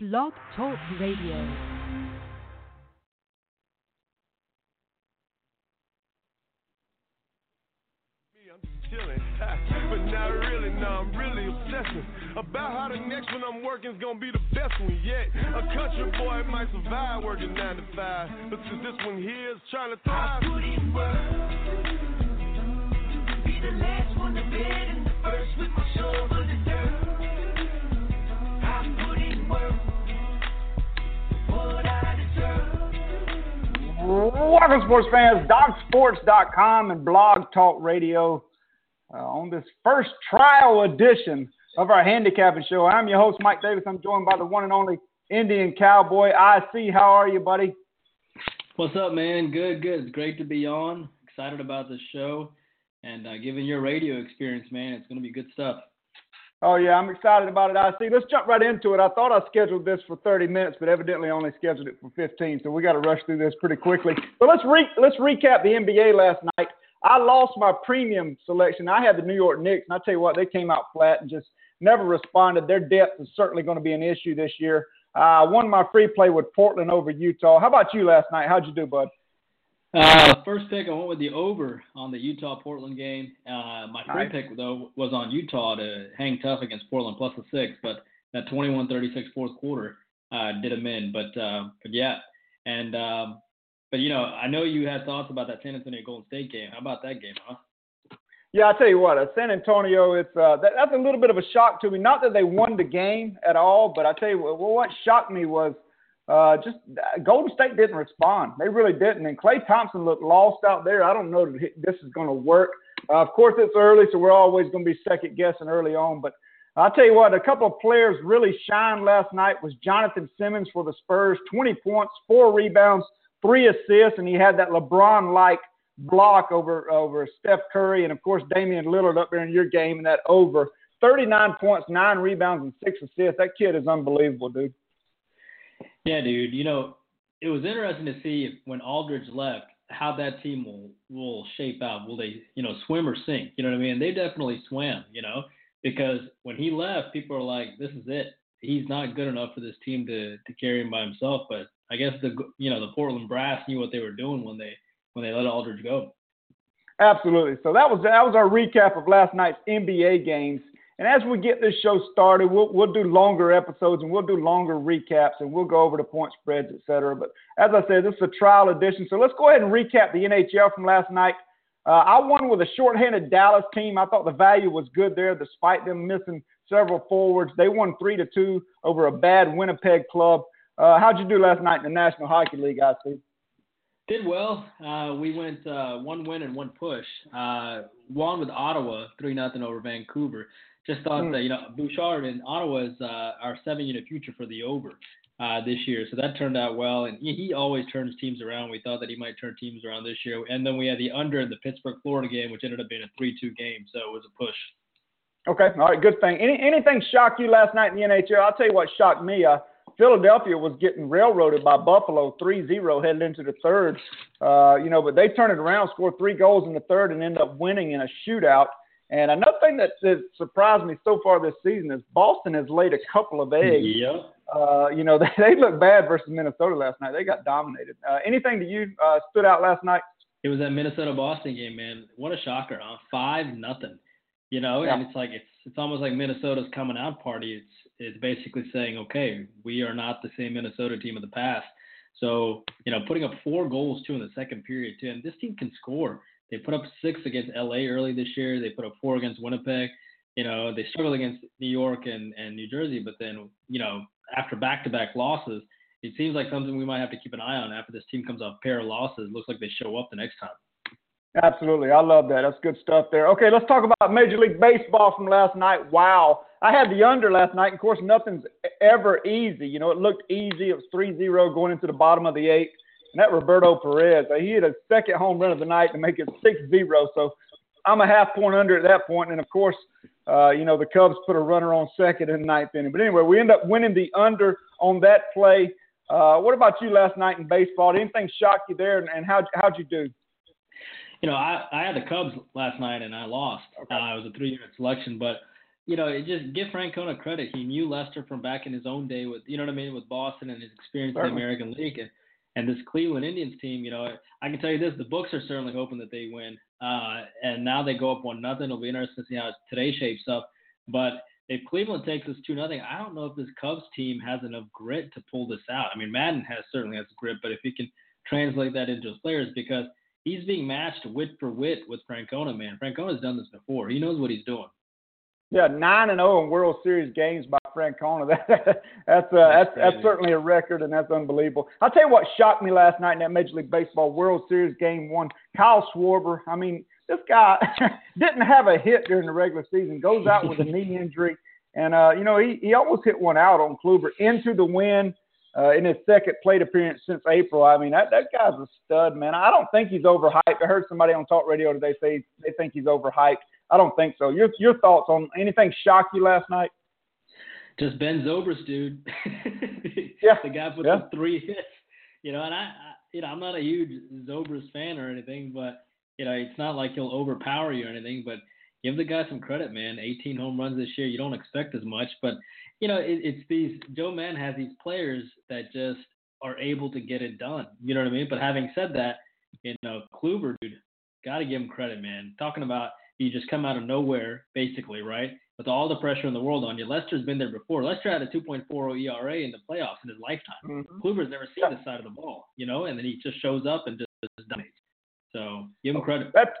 Blog Talk Radio. chilling. But not really, no, I'm really obsessing about how the next one I'm working is gonna be the best one yet. A country boy might survive working nine to five, but since this one here is trying to thrive. I put in work. Be the last one to bed and the first with my Welcome, sports fans. DocSports.com and Blog Talk Radio uh, on this first trial edition of our handicapping show. I'm your host, Mike Davis. I'm joined by the one and only Indian Cowboy. I see. How are you, buddy? What's up, man? Good, good. It's great to be on. Excited about this show and uh, given your radio experience, man, it's going to be good stuff. Oh yeah, I'm excited about it. IC. Let's jump right into it. I thought I scheduled this for 30 minutes, but evidently only scheduled it for 15. So we got to rush through this pretty quickly. But let's re- let's recap the NBA last night. I lost my premium selection. I had the New York Knicks, and I tell you what, they came out flat and just never responded. Their depth is certainly going to be an issue this year. I uh, won my free play with Portland over Utah. How about you last night? How'd you do, bud? Uh, first pick, I went with the over on the Utah Portland game. Uh, my free pick, though, was on Utah to hang tough against Portland plus the six, but that 21 36 fourth quarter uh, did them in. But, uh, but yeah. And, um, but, you know, I know you had thoughts about that San Antonio Golden State game. How about that game, huh? Yeah, I tell you what, uh, San Antonio, it's uh, that, that's a little bit of a shock to me. Not that they won the game at all, but I tell you what, what shocked me was uh, just uh, Golden State didn't respond. They really didn't, and Klay Thompson looked lost out there. I don't know that this is going to work. Uh, of course, it's early, so we're always going to be second guessing early on. But I'll tell you what, a couple of players really shined last night was Jonathan Simmons for the Spurs, 20 points, four rebounds, three assists, and he had that LeBron-like block over over Steph Curry and of course Damian Lillard up there in your game and that over 39 points, nine rebounds, and six assists. That kid is unbelievable, dude. Yeah, dude. You know, it was interesting to see if, when Aldridge left how that team will will shape out. Will they, you know, swim or sink? You know what I mean? They definitely swam. You know, because when he left, people are like, "This is it. He's not good enough for this team to to carry him by himself." But I guess the you know the Portland brass knew what they were doing when they when they let Aldridge go. Absolutely. So that was that was our recap of last night's NBA games. And as we get this show started, we'll we'll do longer episodes and we'll do longer recaps and we'll go over the point spreads, et cetera. But as I said, this is a trial edition. So let's go ahead and recap the NHL from last night. Uh, I won with a shorthanded Dallas team. I thought the value was good there, despite them missing several forwards. They won three to two over a bad Winnipeg club. Uh, how'd you do last night in the National Hockey League, I see? Did well. Uh, we went uh, one win and one push. Uh, won with Ottawa, three nothing over Vancouver. Just thought Hmm. that you know Bouchard in Ottawa is uh, our seven unit future for the over uh, this year, so that turned out well. And he, he always turns teams around. We thought that he might turn teams around this year. And then we had the under in the Pittsburgh Florida game, which ended up being a three two game, so it was a push. Okay, all right, good thing. Any, anything shock you last night in the NHL? I'll tell you what shocked me. Uh, Philadelphia was getting railroaded by Buffalo 3-0 headed into the third. Uh, you know, but they turned it around, scored three goals in the third, and ended up winning in a shootout. And another thing that, that surprised me so far this season is Boston has laid a couple of eggs. Yep. Uh, you know, they, they looked bad versus Minnesota last night. They got dominated. Uh, anything to you uh, stood out last night? It was that Minnesota Boston game, man. What a shocker, huh? Five nothing. You know, and it's like it's it's almost like Minnesota's coming out party. It's it's basically saying, okay, we are not the same Minnesota team of the past. So you know, putting up four goals too in the second period too, and this team can score. They put up six against LA early this year. They put up four against Winnipeg. You know, they struggled against New York and, and New Jersey, but then you know, after back-to-back losses, it seems like something we might have to keep an eye on after this team comes off a pair of losses. Looks like they show up the next time. Absolutely. I love that. That's good stuff there. Okay, let's talk about Major League Baseball from last night. Wow. I had the under last night. Of course, nothing's ever easy. You know, it looked easy. It was 3 0 going into the bottom of the eighth. That Roberto Perez, uh, he hit a second home run of the night to make it 6 0. So I'm a half point under at that point. And of course, uh, you know, the Cubs put a runner on second in the ninth inning. But anyway, we end up winning the under on that play. Uh, what about you last night in baseball? Did anything shock you there? And, and how'd, how'd you do? you know, I, I had the Cubs last night and I lost. Okay. Uh, it was a three unit selection, but you know, it just give Francona credit. He knew Lester from back in his own day with, you know what I mean, with Boston and his experience in the American League. And, and this Cleveland Indians team, you know, I can tell you this: the books are certainly hoping that they win. Uh, and now they go up one nothing. It'll be interesting to see how today shapes up. But if Cleveland takes this two nothing, I don't know if this Cubs team has enough grit to pull this out. I mean, Maddon has certainly has grit, but if he can translate that into his players, because he's being matched wit for wit with Francona, man. Francona's done this before. He knows what he's doing. Yeah, nine and zero oh in World Series games by Francona. That, that's uh, that's that's certainly a record, and that's unbelievable. I'll tell you what shocked me last night in that Major League Baseball World Series game one. Kyle Schwarber. I mean, this guy didn't have a hit during the regular season. Goes out with a knee injury, and uh, you know he he almost hit one out on Kluber into the wind. Uh, in his second plate appearance since April. I mean, that, that guy's a stud, man. I don't think he's overhyped. I heard somebody on talk radio today say they think he's overhyped. I don't think so. Your your thoughts on anything shock you last night? Just Ben Zobrist, dude. yeah. the guy with yeah. the three hits. You know, and I, I, you know, I'm not a huge Zobrist fan or anything, but you know, it's not like he'll overpower you or anything. But give the guy some credit, man. 18 home runs this year. You don't expect as much, but you know, it, it's these. Joe Mann has these players that just are able to get it done. You know what I mean? But having said that, you know, Kluber, dude, got to give him credit, man. Talking about you just come out of nowhere, basically, right? With all the pressure in the world on you. Lester's been there before. Lester had a 2.40 ERA in the playoffs in his lifetime. Mm-hmm. Kluber's never seen this side of the ball, you know, and then he just shows up and just, just dominates. So give him credit. That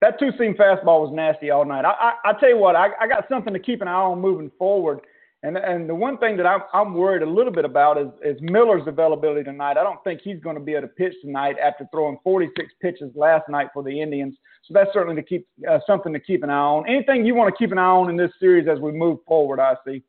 that two seam fastball was nasty all night. I I, I tell you what, I, I got something to keep an eye on moving forward. And and the one thing that I'm, I'm worried a little bit about is, is Miller's availability tonight. I don't think he's going to be able to pitch tonight after throwing 46 pitches last night for the Indians. So that's certainly to keep uh, something to keep an eye on. Anything you want to keep an eye on in this series as we move forward, I see.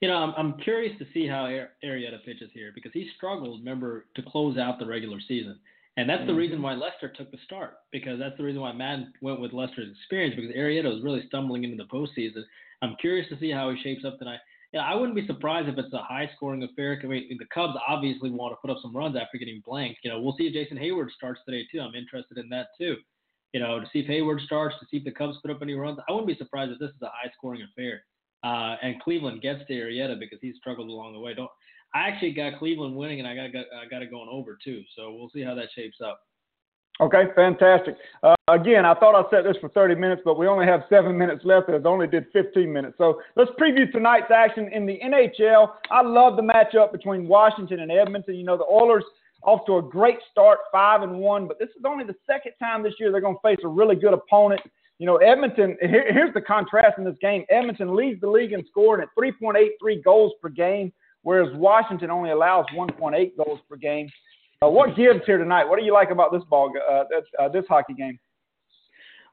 You know, I'm, I'm curious to see how Arrieta pitches here because he struggled, remember, to close out the regular season. And that's the reason why Lester took the start because that's the reason why Maddon went with Lester's experience because Arrieta was really stumbling into the postseason. I'm curious to see how he shapes up tonight. Yeah, I wouldn't be surprised if it's a high scoring affair. I mean, the Cubs obviously want to put up some runs after getting blanked. You know, we'll see if Jason Heyward starts today too. I'm interested in that too. You know, to see if Hayward starts, to see if the Cubs put up any runs. I wouldn't be surprised if this is a high scoring affair. Uh, and Cleveland gets to Arrieta because he's struggled along the way. Don't I actually got Cleveland winning, and I got I got it going over too. So we'll see how that shapes up. Okay, fantastic. Uh, again, I thought I set this for 30 minutes, but we only have seven minutes left. It only did 15 minutes. So let's preview tonight's action in the NHL. I love the matchup between Washington and Edmonton. You know, the Oilers off to a great start, five and one, but this is only the second time this year they're going to face a really good opponent. You know, Edmonton. Here, here's the contrast in this game. Edmonton leads the league in scoring at 3.83 goals per game, whereas Washington only allows 1.8 goals per game. Uh, what gives here tonight? What do you like about this ball, uh, uh, this hockey game?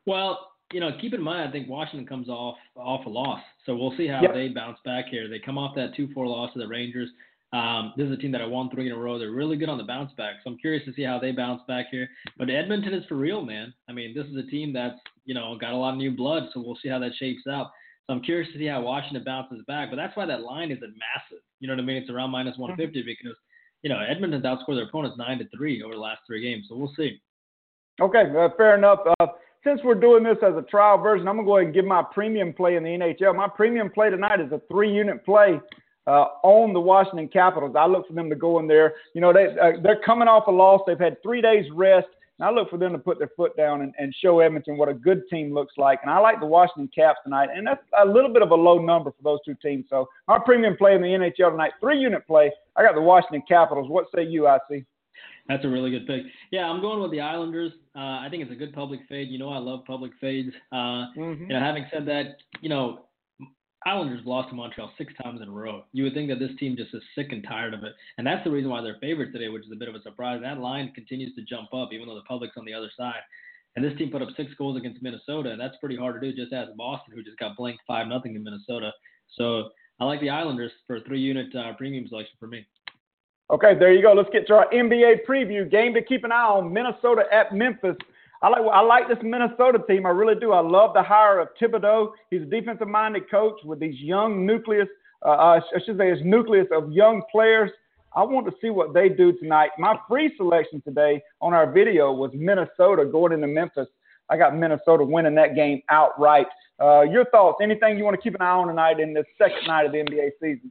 Well, you know, keep in mind, I think Washington comes off off a loss, so we'll see how yep. they bounce back here. They come off that two four loss to the Rangers. Um, this is a team that I won three in a row. They're really good on the bounce back, so I'm curious to see how they bounce back here. But Edmonton is for real, man. I mean, this is a team that's you know got a lot of new blood, so we'll see how that shapes out. So I'm curious to see how Washington bounces back. But that's why that line isn't massive. You know what I mean? It's around minus 150 mm-hmm. because you know, Edmonton's outscored their opponents nine to three over the last three games. So we'll see. Okay, uh, fair enough. Uh, since we're doing this as a trial version, I'm gonna go ahead and give my premium play in the NHL. My premium play tonight is a three-unit play uh, on the Washington Capitals. I look for them to go in there. You know, they uh, they're coming off a loss. They've had three days rest. And I look for them to put their foot down and, and show Edmonton what a good team looks like. And I like the Washington Caps tonight. And that's a little bit of a low number for those two teams. So our premium play in the NHL tonight, three unit play. I got the Washington Capitals. What say you, IC? That's a really good pick. Yeah, I'm going with the Islanders. Uh, I think it's a good public fade. You know, I love public fades. Uh, mm-hmm. You know, having said that, you know, Islanders lost to Montreal six times in a row. You would think that this team just is sick and tired of it. And that's the reason why they're favored today, which is a bit of a surprise. That line continues to jump up, even though the public's on the other side. And this team put up six goals against Minnesota, and that's pretty hard to do, just as Boston, who just got blanked 5 nothing in Minnesota. So I like the Islanders for a three unit uh, premium selection for me. Okay, there you go. Let's get to our NBA preview. Game to keep an eye on Minnesota at Memphis. I like I like this Minnesota team. I really do. I love the hire of Thibodeau. He's a defensive minded coach with these young nucleus. Uh, uh, I should say his nucleus of young players. I want to see what they do tonight. My free selection today on our video was Minnesota going into Memphis. I got Minnesota winning that game outright. Uh, your thoughts? Anything you want to keep an eye on tonight in this second night of the NBA season?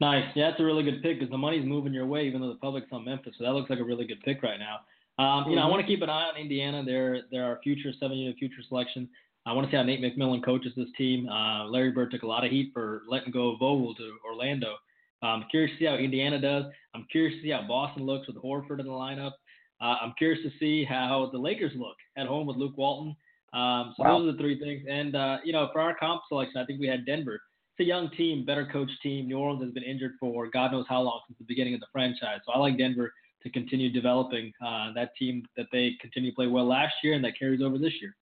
Nice. Yeah, that's a really good pick because the money's moving your way, even though the public's on Memphis. So that looks like a really good pick right now. Um, you know, I mm-hmm. want to keep an eye on Indiana. They're they're our future seven-unit future selection. I want to see how Nate McMillan coaches this team. Uh, Larry Bird took a lot of heat for letting go of Vogel to Orlando. I'm curious to see how Indiana does. I'm curious to see how Boston looks with Horford in the lineup. Uh, I'm curious to see how the Lakers look at home with Luke Walton. Um, so wow. those are the three things. And uh, you know, for our comp selection, I think we had Denver. It's a young team, better coached team. New Orleans has been injured for God knows how long since the beginning of the franchise. So I like Denver to continue developing uh, that team that they continue to play well last year and that carries over this year.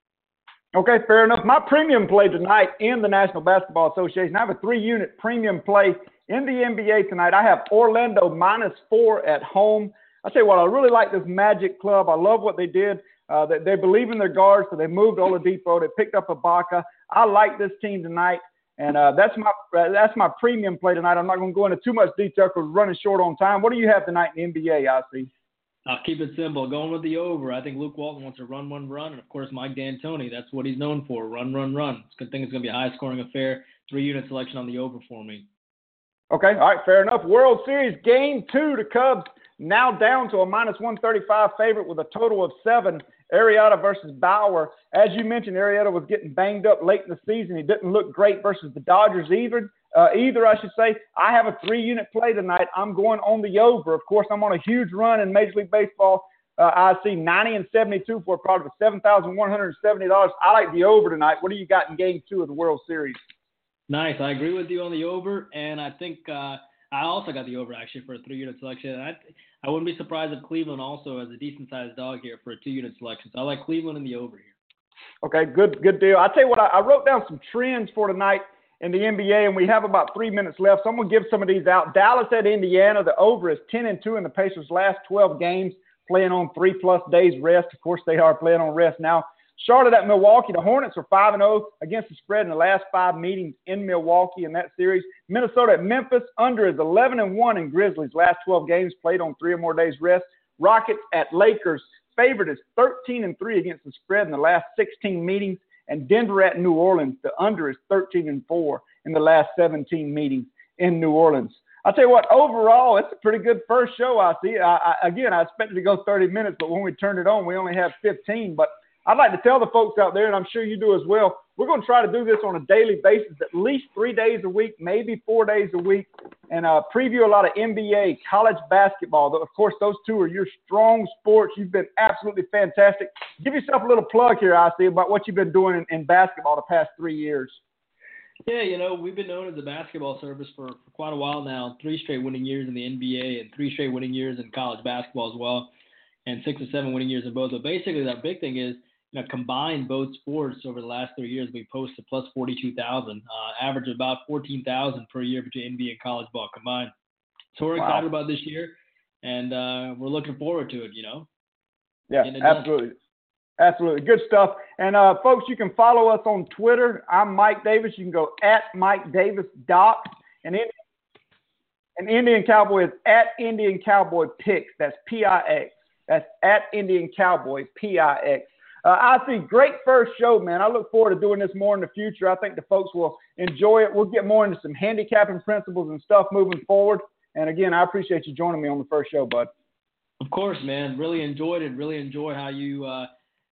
Okay, fair enough. My premium play tonight in the National Basketball Association. I have a three-unit premium play in the NBA tonight. I have Orlando minus four at home. I tell you what, I really like this Magic Club. I love what they did. Uh, they, they believe in their guards, so they moved Oladipo. They picked up Ibaka. I like this team tonight, and uh, that's my uh, that's my premium play tonight. I'm not going to go into too much detail because we're running short on time. What do you have tonight in the NBA, I see? I'll keep it simple. Going with the over. I think Luke Walton wants to run, one, run, and of course Mike D'Antoni. That's what he's known for. Run, run, run. It's a good thing it's going to be a high-scoring affair. Three-unit selection on the over for me. Okay, all right, fair enough. World Series game two. The Cubs now down to a minus 135 favorite with a total of seven. Arrieta versus Bauer. As you mentioned, Arrieta was getting banged up late in the season. He didn't look great versus the Dodgers either uh, either, I should say. I have a three unit play tonight. I'm going on the over. Of course, I'm on a huge run in Major League Baseball. Uh, I see 90 and 72 for a product of $7,170. I like the over tonight. What do you got in game two of the World Series? Nice. I agree with you on the over. And I think uh, I also got the over actually for a three unit selection. I, I wouldn't be surprised if Cleveland also has a decent sized dog here for a two unit selection. So I like Cleveland in the over here. Okay, good, good deal. I'll tell you what, I, I wrote down some trends for tonight in the NBA, and we have about three minutes left. So I'm to give some of these out. Dallas at Indiana, the over is 10 and 2 in the Pacers' last 12 games, playing on three plus days rest. Of course, they are playing on rest now. Charlotte at Milwaukee, the Hornets are 5 and 0 against the spread in the last five meetings in Milwaukee in that series. Minnesota at Memphis, under is 11 and 1 in Grizzlies' last 12 games, played on three or more days rest. Rockets at Lakers, favorite is 13 and 3 against the spread in the last 16 meetings and Denver at New Orleans. The under is 13 and 4 in the last 17 meetings in New Orleans. I'll tell you what, overall, it's a pretty good first show. I see. I, I, again, I expected to go 30 minutes, but when we turned it on, we only have 15. But I'd like to tell the folks out there, and I'm sure you do as well, we're going to try to do this on a daily basis, at least three days a week, maybe four days a week, and uh, preview a lot of NBA, college basketball. Of course, those two are your strong sports. You've been absolutely fantastic. Give yourself a little plug here, IC, about what you've been doing in, in basketball the past three years. Yeah, you know, we've been known as a basketball service for, for quite a while now. Three straight winning years in the NBA and three straight winning years in college basketball as well, and six or seven winning years in both. But basically, that big thing is – you know, combined both sports over the last three years, we posted plus 42,000, uh, average of about 14,000 per year between NBA and college ball combined. So we're wow. excited about this year, and uh, we're looking forward to it. You know. Yeah, absolutely. Absolutely. Good stuff. And uh, folks, you can follow us on Twitter. I'm Mike Davis. You can go at Mike Davis Doc. And in, and Indian Cowboy is at Indian Cowboy Picks. That's P I X. That's at Indian Cowboy P I X. Uh, IC great first show, man. I look forward to doing this more in the future. I think the folks will enjoy it. We'll get more into some handicapping principles and stuff moving forward. And again, I appreciate you joining me on the first show, bud. Of course, man. Really enjoyed it. Really enjoy how you uh,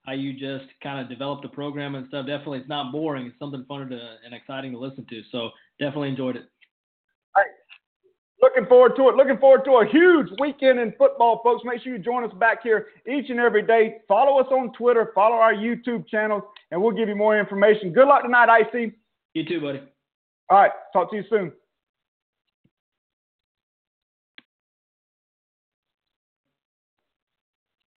how you just kind of developed the program and stuff. Definitely, it's not boring. It's something fun to, and exciting to listen to. So definitely enjoyed it. Looking forward to it. Looking forward to a huge weekend in football, folks. Make sure you join us back here each and every day. Follow us on Twitter, follow our YouTube channels, and we'll give you more information. Good luck tonight, IC. You too, buddy. All right. Talk to you soon.